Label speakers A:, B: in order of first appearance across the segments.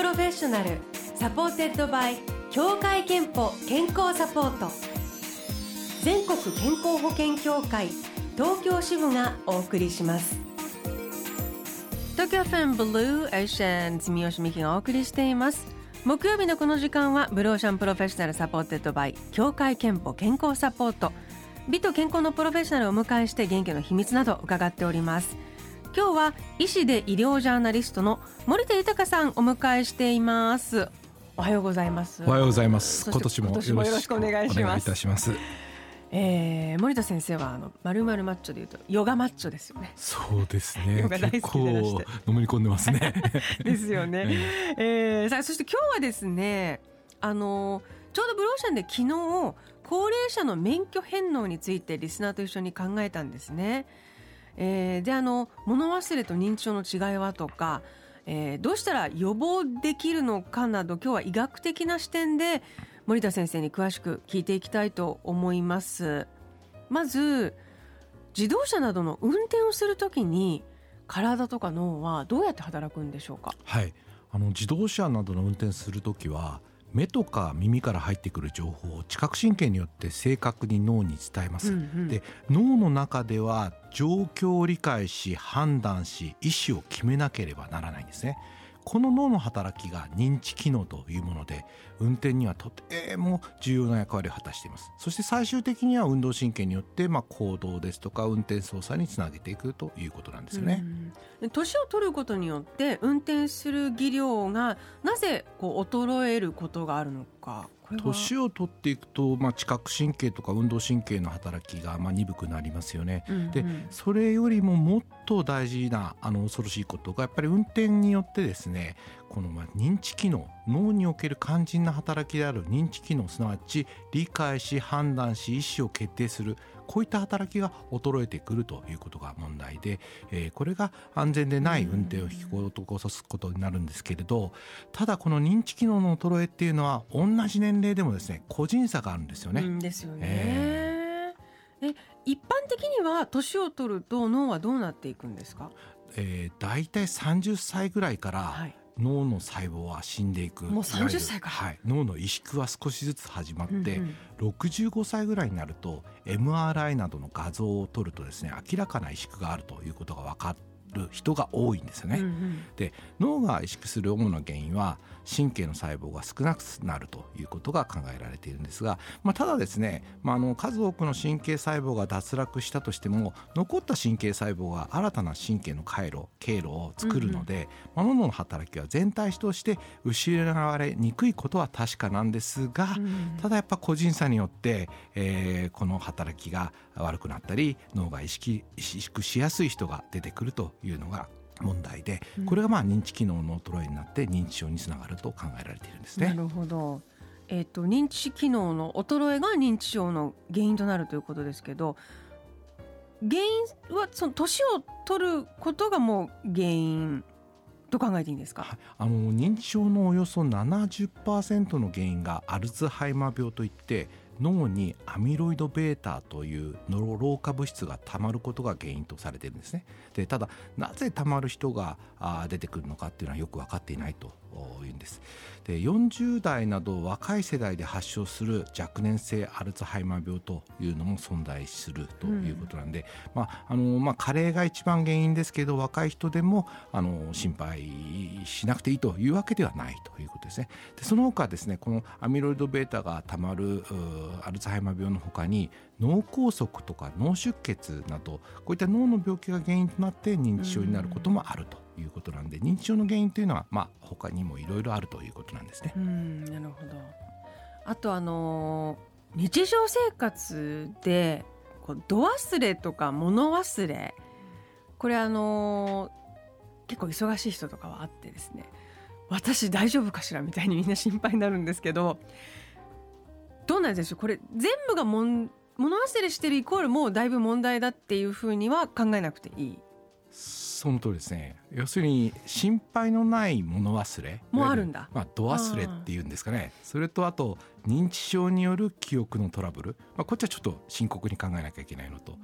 A: professional supported by 協会けんぽ健康サポート。全国健康保険協会東京支部がお送りします。東京 FM Blue Ocean 住吉美希がお送りしています。木曜日のこの時間は Blue Ocean professional supported by 協会けんぽ健康サポート。美と健康のプロフェッショナルをお迎えして元気の秘密など伺っております。今日は医師で医療ジャーナリストの森田豊さんお迎えしていますおはようございます
B: おはようございます今年も
A: よろしくお願いします
B: いたします
A: えー、森田先生はあのまるまるマッチョでいうとヨガマッチョですよね。
B: そうですね。結構のめり込んでますね。
A: ですよね。えー、さあそして今日はですね、あのちょうどブローシャンで昨日高齢者の免許返納についてリスナーと一緒に考えたんですね。えー、であの物忘れと認知症の違いはとか、えー、どうしたら予防できるのかなど今日は医学的な視点で森田先生に詳しく聞いていきたいと思います。まず自動車などの運転をするときに体とか脳はどうやって働くんでしょうか？
B: はい。あの自動車などの運転するときは目とか耳から入ってくる情報を知覚神経によって正確に脳に伝えます、うんうん、で脳の中では状況を理解し判断し意思を決めなければならないんですね。この脳の働きが認知機能というもので運転にはとても重要な役割を果たしています。そして最終的には運動神経によってまあ行動ですとか運転操作につなげていくということなんですよね。
A: 年を取ることによって運転する技量がなぜこう衰えることがあるのか
B: 年を取っていくと、まあ、知覚神経とか運動神経の働きがまあ鈍くなりますよね。うんうん、でそれよりももっと大事なあの恐ろしいことがやっぱり運転によってですねこのまあ認知機能脳における肝心な働きである認知機能すなわち理解し判断し意思を決定するこういった働きが衰えてくるということが問題で、えー、これが安全でない運転を引き起こすことになるんですけれどただこの認知機能の衰えっていうのは同じ年齢でもですね個人差があるんですよね。
A: ですよね。えー、え一般的には年を取ると脳はどうなっていくんですか、
B: えー、大体30歳ぐらいから、はい脳の細胞は死んでいく。
A: もう30歳から、
B: はい、脳の萎縮は少しずつ始まって、うんうん、65歳ぐらいになると MRI などの画像を撮るとですね明らかな萎縮があるということが分かる人が多いんですよね。うんうん、で脳が萎縮する主な原因は神経の細胞が少なくなるということが考えられているんですが、まあ、ただですね、まあ、あの数多くの神経細胞が脱落したとしても残った神経細胞が新たな神経の回路経路を作るので、うんうん、脳の働きは全体として失われにくいことは確かなんですが、うん、ただやっぱ個人差によって、えー、この働きが悪くなったり脳が意識萎縮しやすい人が出てくるというのが問題でこれがまあ認知機能の衰えになって認知症につながると考えられているんですね。
A: なるほど。えーと、認知機能の衰えが認知症の原因となるということですけど原因はその年を取ることがもう原因と考えていいんですか、
B: あの認知症のおよそ70%の原因がアルツハイマー病といって脳にアミロイド β というノ老化物質がたまることが原因とされているんですね。でただなぜたまる人が出てくるのかっていうのはよく分かっていないと。いうんです。で40代など若い世代で発症する若年性アルツハイマー病というのも存在するということなんで、うん、まああのまあ、加齢が一番原因ですけど若い人でもあの心配しなくていいというわけではないということですね。でその他ですねこのアミロイド β がたまるアルツハイマー病の他に脳梗塞とか脳出血などこういった脳の病気が原因となって認知症になることもあるということなんで、認知症の原因というのは、まあ、他にもいろいろあるということなんですね。
A: うんなるほど。あとあの日常生活でこう度忘れとか物忘れこれあの結構忙しい人とかはあってですね私大丈夫かしらみたいにみんな心配になるんですけどどうなんでしょう？これ全部がもん物忘れしてるイコールもうだいぶ問題だっていうふうには考えなくていい？
B: その通りですね。要するに心配のない物忘れ。
A: もあるんだ、
B: まあ、度忘れっていうんですかね。それとあと認知症による記憶のトラブル、まあ、こっちはちょっと深刻に考えなきゃいけないのと。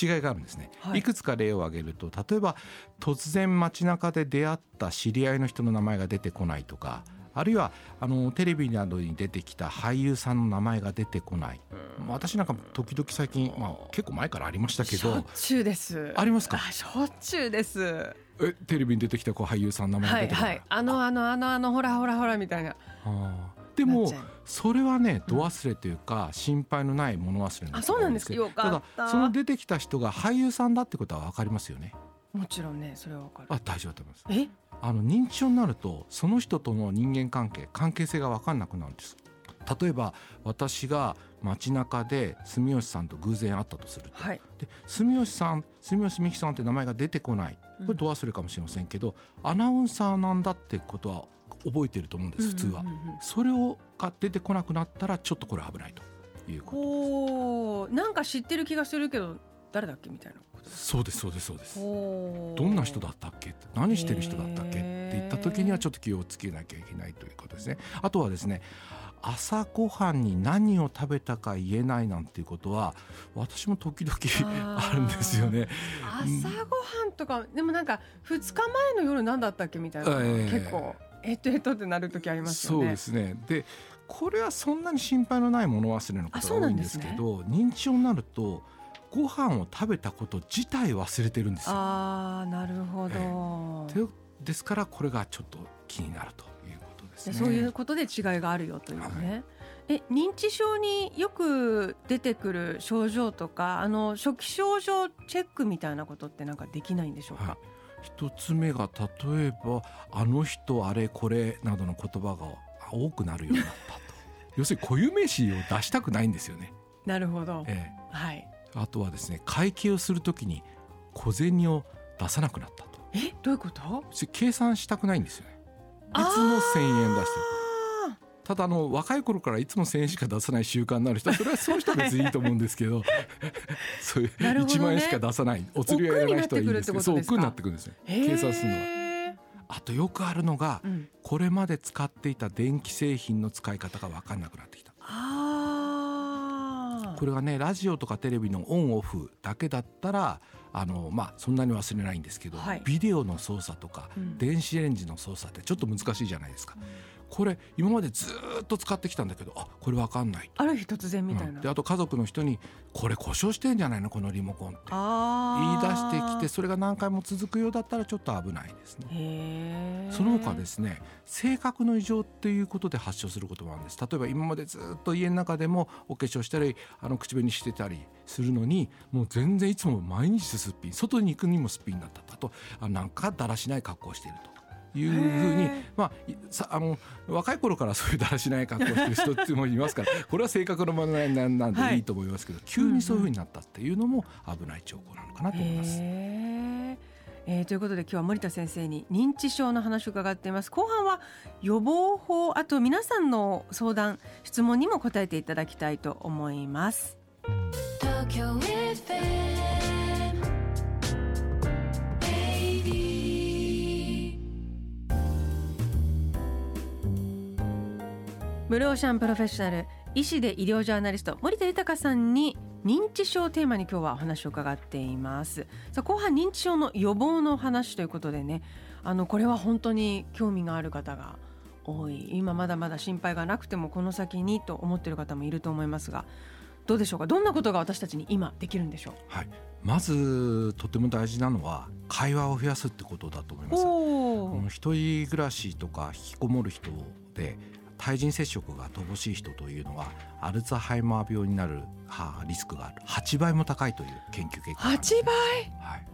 B: 違いがあるんですね、
A: はい。
B: い、くつか例を挙げると例えば突然街中で出会った知り合いの人の名前が出てこないとかあるいはあのテレビなどに出てきた俳優さんの名前が出てこない、私なんか時々最近、まあ、結構前からありましたけ
A: しょっ
B: ど
A: ちゅうです。
B: ありますか？
A: あしょっちゅうです。
B: えテレビに出てきたこう俳優さんの名前
A: はい
B: が出てこな、
A: はい。いあのあ。のあのあのほらほらほらみたいな。
B: あー。でもそれはね度忘れというか心配のない物忘れ
A: あそうなんです。かよた。
B: ただその出てきた人が俳優さんだってことは分かりますよね。
A: もちろんねそれはわかる。
B: あ大丈夫だと思います。
A: え？
B: あの認知症になるとその人との人間関係関係性が分かんなくなるんです。例えば私が街中で住吉さんと偶然会ったとすると、
A: はい。
B: で住吉さん住吉美希さんって名前が出てこない。これ度忘れかもしれませんけど、アナウンサーなんだってことは覚えてると思うんです普通は、それをが出てこなくなったらちょっとこれ危ないということ
A: ほうなんか知ってる気がするけど誰だっけみたいなこと。
B: そうですそうですそうです。どんな人だったっけ何してる人だったっけって言った時にはちょっと気をつけなきゃいけないということですね。あとはですね朝ごはんに何を食べたか言えないなんていうことは私も時々
A: あ
B: るんですよね。
A: 朝ごはんとかでもなんか2日前の夜何だったっけみたいな、
B: ええ。
A: 結構えっとえっとってなる時ありますよね。
B: そうですね。でこれはそんなに心配のない物忘れのことが多いんですけど認知症になるとご飯を食べたこと自体忘れてるんですよ。
A: あーなるほど、
B: でですからこれがちょっと気になるということですね。
A: でそういうことで違いがあるよというね。え認知症によく出てくる症状とかあの初期症状チェックみたいなことってなんかできないんでしょうか、
B: はい。一つ目が例えば「あの人あれこれ」などの言葉が多くなるようになったと。要するに固有名詞を出したくないんですよね、
A: なるほど、
B: え
A: はい。
B: え、あとはですね会計をするときに小銭を出さなくなったと。
A: えどういうこと？
B: 計算したくないんですよね。いつも1,000円出してる。
A: あ
B: ただあの若い頃からいつも1,000円しか出さない習慣になる人はそれはそういう人は別にいいと思うんですけど そういう
A: なるほどね。
B: 1万円しか出さないお釣りはやらない人はいいんですけどそう
A: 億劫になってくる
B: んですよ。
A: ー。
B: 計算するのは。あとよくあるのが
A: うん、
B: これまで使っていた電気製品の使い方が分かんなくなってきたこれがねラジオとかテレビのオンオフだけだったらあのまあそんなに忘れないんですけど、
A: はい。
B: ビデオの操作とか、
A: うん。
B: 電子レンジの操作ってちょっと難しいじゃないですか、これ今までずーっと使ってきたんだけどあこれ分かんない。
A: ある日突然みたいな、
B: うん。であと家族の人に「これ故障してんじゃないのこのリモコン」って。言い
A: あ
B: 出してきて
A: て
B: それが何回も続くようだったらちょっと危ないですね。その他ですね性格の異常っていうことで発症することもあるんです。例えば今までずっと家の中でもお化粧したりあの口紅してたりするのにもう全然いつも毎日すっぴん。外に行くにもすっぴんだったとあと。あなんかだらしない格好をしていると。いうふうにまあ、いさあの若い頃からそういうだらしない格好をしてる人っていうのもいますからこれは性格の問題なんでいいと思いますけど、急にそういうふうになったっていうのも危ない兆候なのかなと思います。
A: えーということで今日は森田先生に認知症の話を伺っています。後半は予防法あと皆さんの相談質問にも答えていただきたいと思いますブルーオーシャンプロフェッショナル医師で医療ジャーナリスト森田豊さんに認知症をテーマに今日はお話を伺っています。さあ後半認知症の予防の話ということでねあのこれは本当に興味がある方が多い。今まだまだ心配がなくてもこの先にと思っている方もいると思いますがどうでしょうか？どんなことが私たちに今できるんでしょう？
B: はい、まずとても大事なのは会話を増やすってことだと思います。一人暮らしとか引きこもる人で対人接触が乏しい人というのはアルツハイマー病になるはリスクがある。8倍も高いという研究結果があるんです。ね
A: 8倍？
B: はい、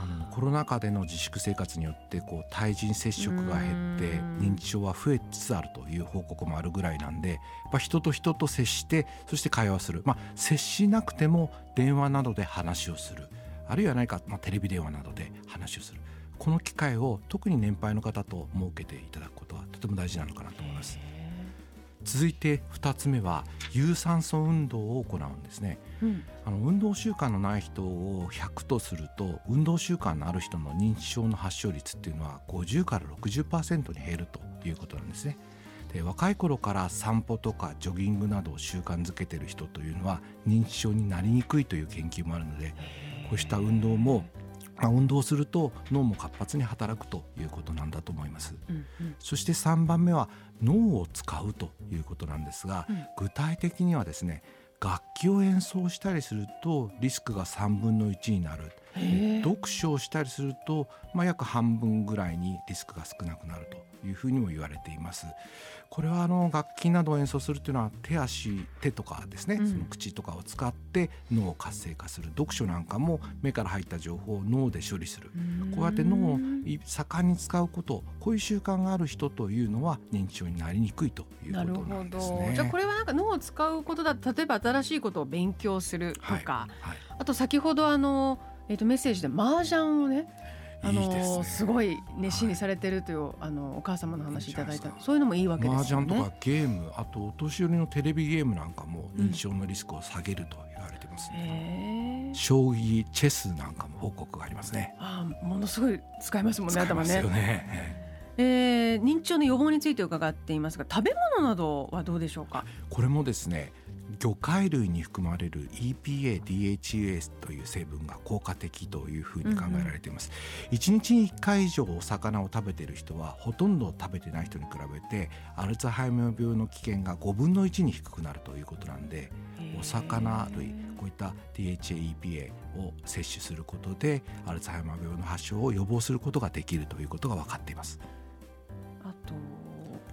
B: あのコロナ禍での自粛生活によってこう対人接触が減って
A: うん。
B: 認知症は増えつつあるという報告もあるぐらいなんでやっぱ人と人と接してそして会話をする、まあ、接しなくても電話などで話をする。あるいは何か、まあ、テレビ電話などで話をするこの機会を特に年配の方と設けていただくことはとても大事なのかなと思います。続いて2つ目は有酸素運動を行うんですね。
A: うん
B: あの運動習慣のない人を100とすると運動習慣のある人の認知症の発症率っていうのは50から60%に減るということなんですね。えー若い頃から散歩とかジョギングなどを習慣づけてる人というのは認知症になりにくいという研究もあるのでこうした運動もまあ運動すると脳も活発に働くということなんだと思います。
A: うんうん。
B: そして3番目は脳を使うということなんですが、
A: うん。
B: 具体的にはですね楽器を演奏したりするとリスクが3分の1になる読書をしたりすると、まあ、約半分ぐらいにリスクが少なくなるというふうにも言われています。これはあの楽器などを演奏するというのは手足手とかですね、
A: うん。
B: その口とかを使って脳を活性化する。読書なんかも目から入った情報を脳で処理する。こうやって脳をい盛んに使うことこういう習慣がある人というのは認知症になりにくいということなんです
A: ど。
B: ね。
A: じゃあこれはなんか脳を使うことだと例えば新しいことを勉強するとか、
B: はい。はい。
A: あと先ほどあの、えっとメッセージで麻雀をねあの
B: いいですね。
A: すごい熱心にされてるという、あのお母様の話いただいた。そういうのもいいわけですよね。
B: 麻雀とかゲームあとお年寄りのテレビゲームなんかも認知症のリスクを下げると言われてますね、
A: へえ。
B: 将棋チェスなんかも報告がありますね。
A: あーものすごい使いますもんね頭
B: 使いますよ
A: ね。
B: ね。
A: えー認知症の予防について伺っていますが食べ物などはどうでしょうか？
B: これもですね魚介類に含まれる EPA、DHA という成分が効果的というふうに考えられています。一、日に1回以上お魚を食べている人はほとんど食べてない人に比べてアルツハイマー病の危険が5分の1に低くなるということなんでお魚類こういった DHA、EPA を摂取することでアルツハイマー病の発症を予防することができるということが分かっています。
A: あと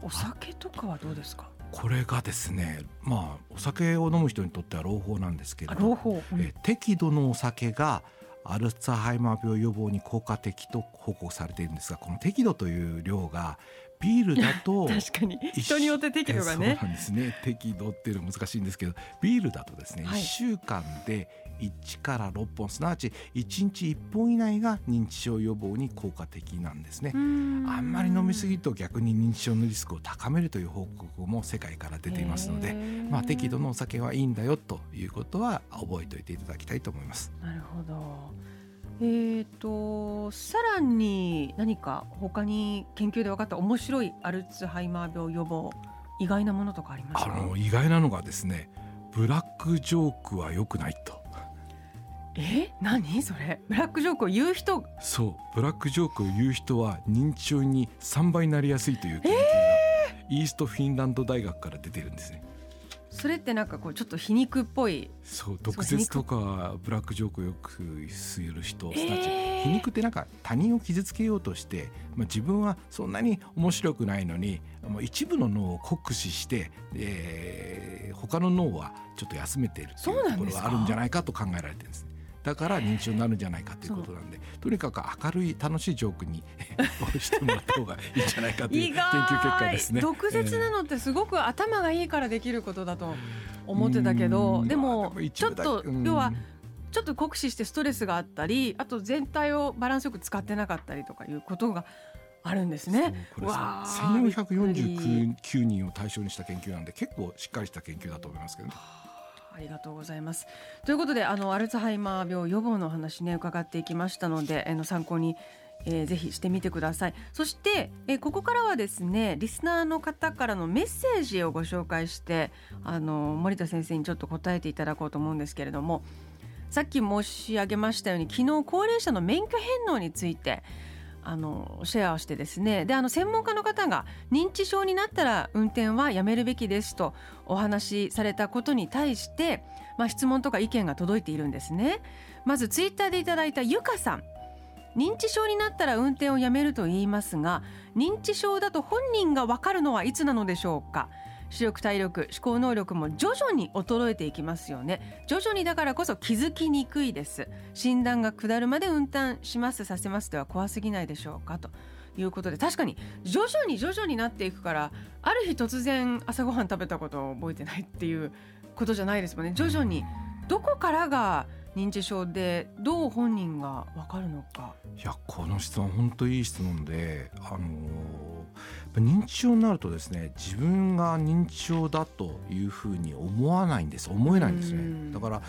A: お酒とかはどうですか？
B: これがですねまあお酒を飲む人にとっては朗報なんですけれど。
A: うん
B: え適度のお酒がアルツハイマー病予防に効果的と報告されているんですがこの適度という量がビールだと
A: 確かに人によって適度が
B: え
A: ね
B: そう。なんですね適度っていうのは難しいんですけどビールだとですね、
A: はい
B: 1週間で1から6本すなわち1日1本以内が認知症予防に効果的なんですね。あんまり飲みすぎると逆に認知症のリスクを高めるという報告も世界から出ていますので、まあ、適度のお酒はいいんだよということは覚えておいていただきたいと思います。
A: なるほど。えっ、とさらに何か他に研究で分かった面白いアルツハイマー病予防意外なものとかあります
B: あ
A: か。
B: の意外なのがですねブラックジョークは良くないと。
A: え？何それ？ブラックジョークを言う人？
B: そうブラックジョークを言う人は認知症に3倍になりやすいという研究が、イーストフィンランド大学から出てるんですね
A: それってなんかこうちょっと皮肉っぽい。
B: そう毒舌とかブラックジョークをよくする人
A: えー。
B: すなわち皮肉ってなんか他人を傷つけようとして、まあ、自分はそんなに面白くないのにもう一部の脳を酷使して、えー他の脳はちょっと休めているって
A: そう
B: いうところがあるんじゃないかと考えられてるんですねだから認知症になるんじゃないかということなんでとにかく明るい楽しいジョークに してもらった方がいいんじゃないかという
A: 意
B: 研究結果ですね。
A: 毒舌なのってすごく頭がいいからできることだと思ってたけ
B: うん
A: どでもちょっと
B: うん
A: 要はちょっと酷使してストレスがあったりあと全体をバランスよく使ってなかったりとかいうことがあるんですね。
B: これ
A: わーびっくり
B: 1449人を対象にした研究なんで結構しっかりした研究だと思いますけどね。
A: ありがとうございます。ということであのアルツハイマー病予防の話ね伺っていきましたのであの参考に、えーぜひしてみてください。そして、えーここからはですねリスナーの方からのメッセージをご紹介してあの森田先生にちょっと答えていただこうと思うんですけれどもさっき申し上げましたように昨日高齢者の免許返納についてあのシェアをしてですね。であの専門家の方が認知症になったら運転はやめるべきですとお話しされたことに対して、まあ、質問とか意見が届いているんですね。まずツイッターでいただいたゆかさん。認知症になったら運転をやめると言いますが認知症だと本人が分かるのはいつなのでしょうか？視力体力思考能力も徐々に衰えていきますよね。徐々にだからこそ気づきにくいです。診断が下るまで運転しますさせますでは怖すぎないでしょうか？と。いうことで確かに徐々に徐々になっていくからある日突然朝ごはん食べたことを覚えてないっていうことじゃないですもんね。徐々にどこからが認知症でどう本人が分かるのか。
B: いやこの質問本当いい質問で、あのー認知症になるとですね自分が認知症だというふうに思わないんです。思えないんです
A: うん。
B: ねだから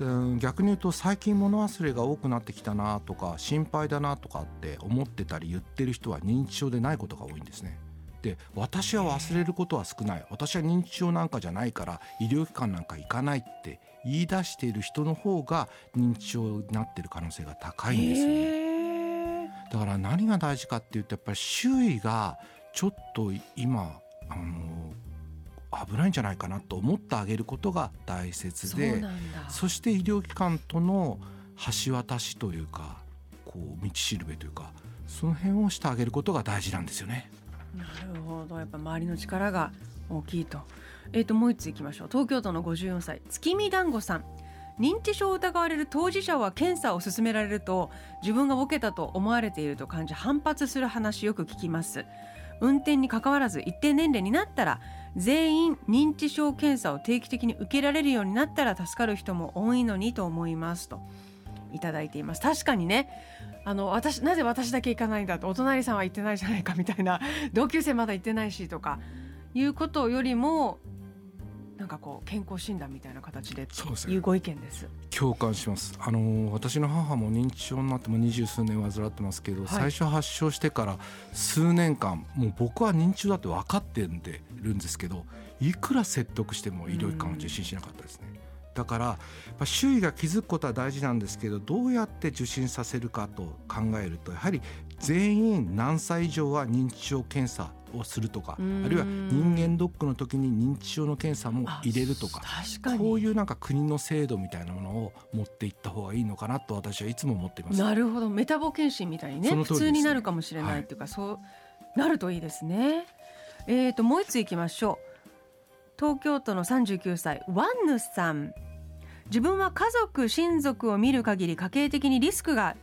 B: うん逆に言うと最近物忘れが多くなってきたなとか心配だなとかって思ってたり言ってる人は認知症でないことが多いんですね。で私は忘れることは少ない。私は認知症なんかじゃないから医療機関なんか行かないって言い出している人の方が認知症になっている可能性が高いんですよね。だから何が大事かっていうとやっぱり周囲がちょっと今あの危ないんじゃないかなと思ってあげることが大切でそして医療機関との橋渡しというかこう道しるべというかその辺をしてあげることが大事なんですよね。
A: なるほど。やっぱ周りの力が大きいと。えっ、ともう一ついきましょう。東京都の54歳月見団子さん。認知症を疑われる当事者は検査を勧められると自分がボケたと思われていると感じ反発する話よく聞きます運転に関わらず一定年齢になったら全員認知症検査を定期的に受けられるようになったら助かる人も多いのにと思いますと。いただいています。確かにね。あの私なぜ私だけ行かないんだとお隣さんは行ってないじゃないかみたいな。同級生まだ行ってないしとかいうことよりもなんかこう健康診断みたいな形でいうご意見です。
B: 共感しますあの私の母も認知症になっても二十数年患ってますけど、
A: はい
B: 最初発症してから数年間もう僕は認知症だって分かってるんでるんですけどいくら説得しても医療機関を受診しなかったですね。だから周囲が気づくことは大事なんですけどどうやって受診させるかと考えるとやはり全員何歳以上は認知症検査をするとかあ
A: うん。
B: るいは人間ドックの時に認知症の検査も入れるとか
A: 確かに。
B: こういうなんか国の制度みたいなものを持っていった方がいいのかなと私はいつも思っています。
A: なるほど。メタボ検診みたいにね
B: その通りです
A: 普通になるかもしれないっていうか、そうなるといいですね。えー、ともう一ついきましょう。東京都の39歳ワンヌさん。自分は家族親族を見る限り家計的にリスクが、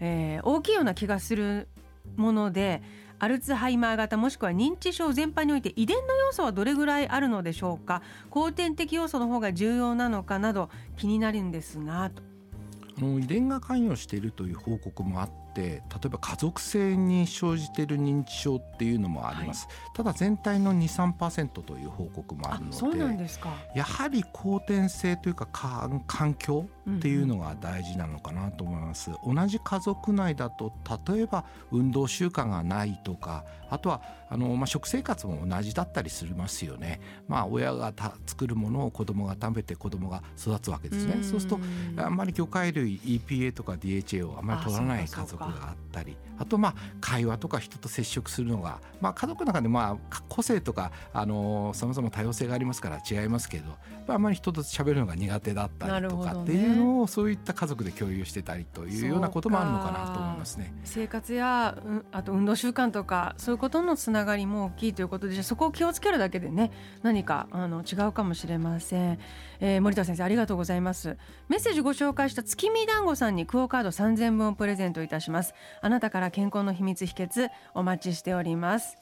A: えー大きいような気がするものでアルツハイマー型もしくは認知症全般において遺伝の要素はどれぐらいあるのでしょうか？後天的要素の方が重要なのかなど気になるんですがと。
B: あの遺伝が関与しているという報告もあって例えば家族性に生じている認知症っていうのもあります、ただ全体の23%という報告もあるので
A: そうなんですか。
B: やはり後天性というかか環境っていうのが大事なのかなと思います、同じ家族内だと例えば運動習慣がないとかあとはあの、まあ、食生活も同じだったりしますよね。まあ親がた作るものを子供が食べて子供が育つわけですね。そうするとあんまり魚介類 EPA とか DHA をあんまり取らない家族があったりあとまあ会話とか人と接触するのが、まあ、家族の中でまあ個性とかあのさまざま多様性がありますから違いますけど、まあ、あんまり人と喋るのが苦手だった
A: な
B: りとかっていうのをそういった家族で共有してたりというようなこともあるのかなと思いますね。
A: 生活やうんあと運動習慣とかそういうことのつながりも大きいということでじゃあそこを気をつけるだけでね何かあの違うかもしれません、えー森田先生ありがとうございます。メッセージご紹介した月見団子さんにクオカード3000分をプレゼントいたします。あなたから健康の秘密秘訣お待ちしております。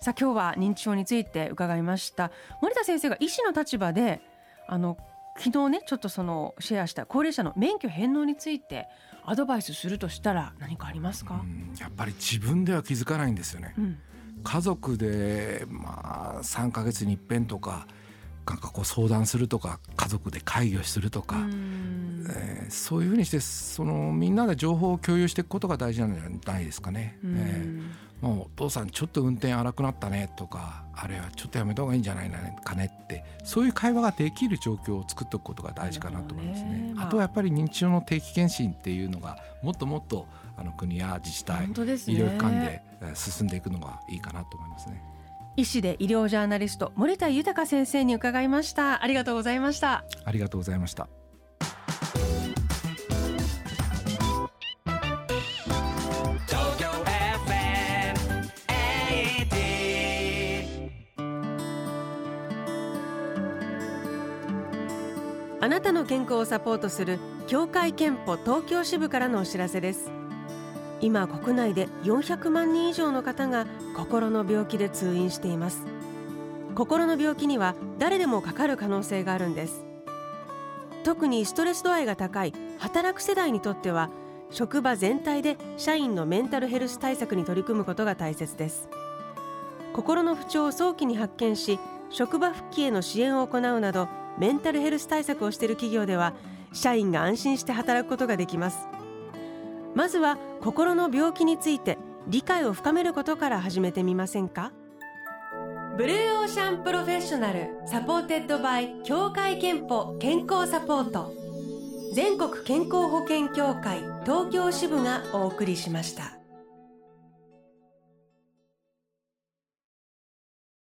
A: さあ今日は認知症について伺いました。森田先生が医師の立場であの昨日ねちょっとそのシェアした高齢者の免許返納についてアドバイスするとしたら何かありますか、
B: うんやっぱり自分では気づかないんですよね。
A: うん。
B: 家族でまあ3ヶ月に一遍とかなんかこう相談するとか家族で会議をするとか、
A: うん
B: えーそういうふうにしてそのみんなで情報を共有していくことが大事なんじゃないですかね。
A: うん
B: えーもうお父さんちょっと運転荒くなったねとかあるいはちょっとやめた方がいいんじゃないかねってそういう会話ができる状況を作っておくことが大事かなと思いますね。
A: ねまあ
B: あとはやっぱり認知症の定期検診っていうのがもっともっとあの国や自治体、
A: ね
B: 医療機関でえー進んでいくのがいいかなと思いますね。
A: 医師で医療ジャーナリスト森田豊先生に伺いましたありがとうございました
B: ありがとうございました。
A: 健康をサポートする協会憲法東京支部からのお知らせです。今国内で400万人以上の方が心の病気で通院しています。心の病気には誰でもかかる可能性があるんです。特にストレス度合いが高い働く世代にとっては職場全体で社員のメンタルヘルス対策に取り組むことが大切です。心の不調を早期に発見し職場復帰への支援を行うなどメンタルヘルス対策をしている企業では社員が安心して働くことができます。まずは心の病気について理解を深めることから始めてみませんか？ Blue Ocean professional supported by 協会けんぽ健康サポート。全国健康保険協会東京支部がお送りしました。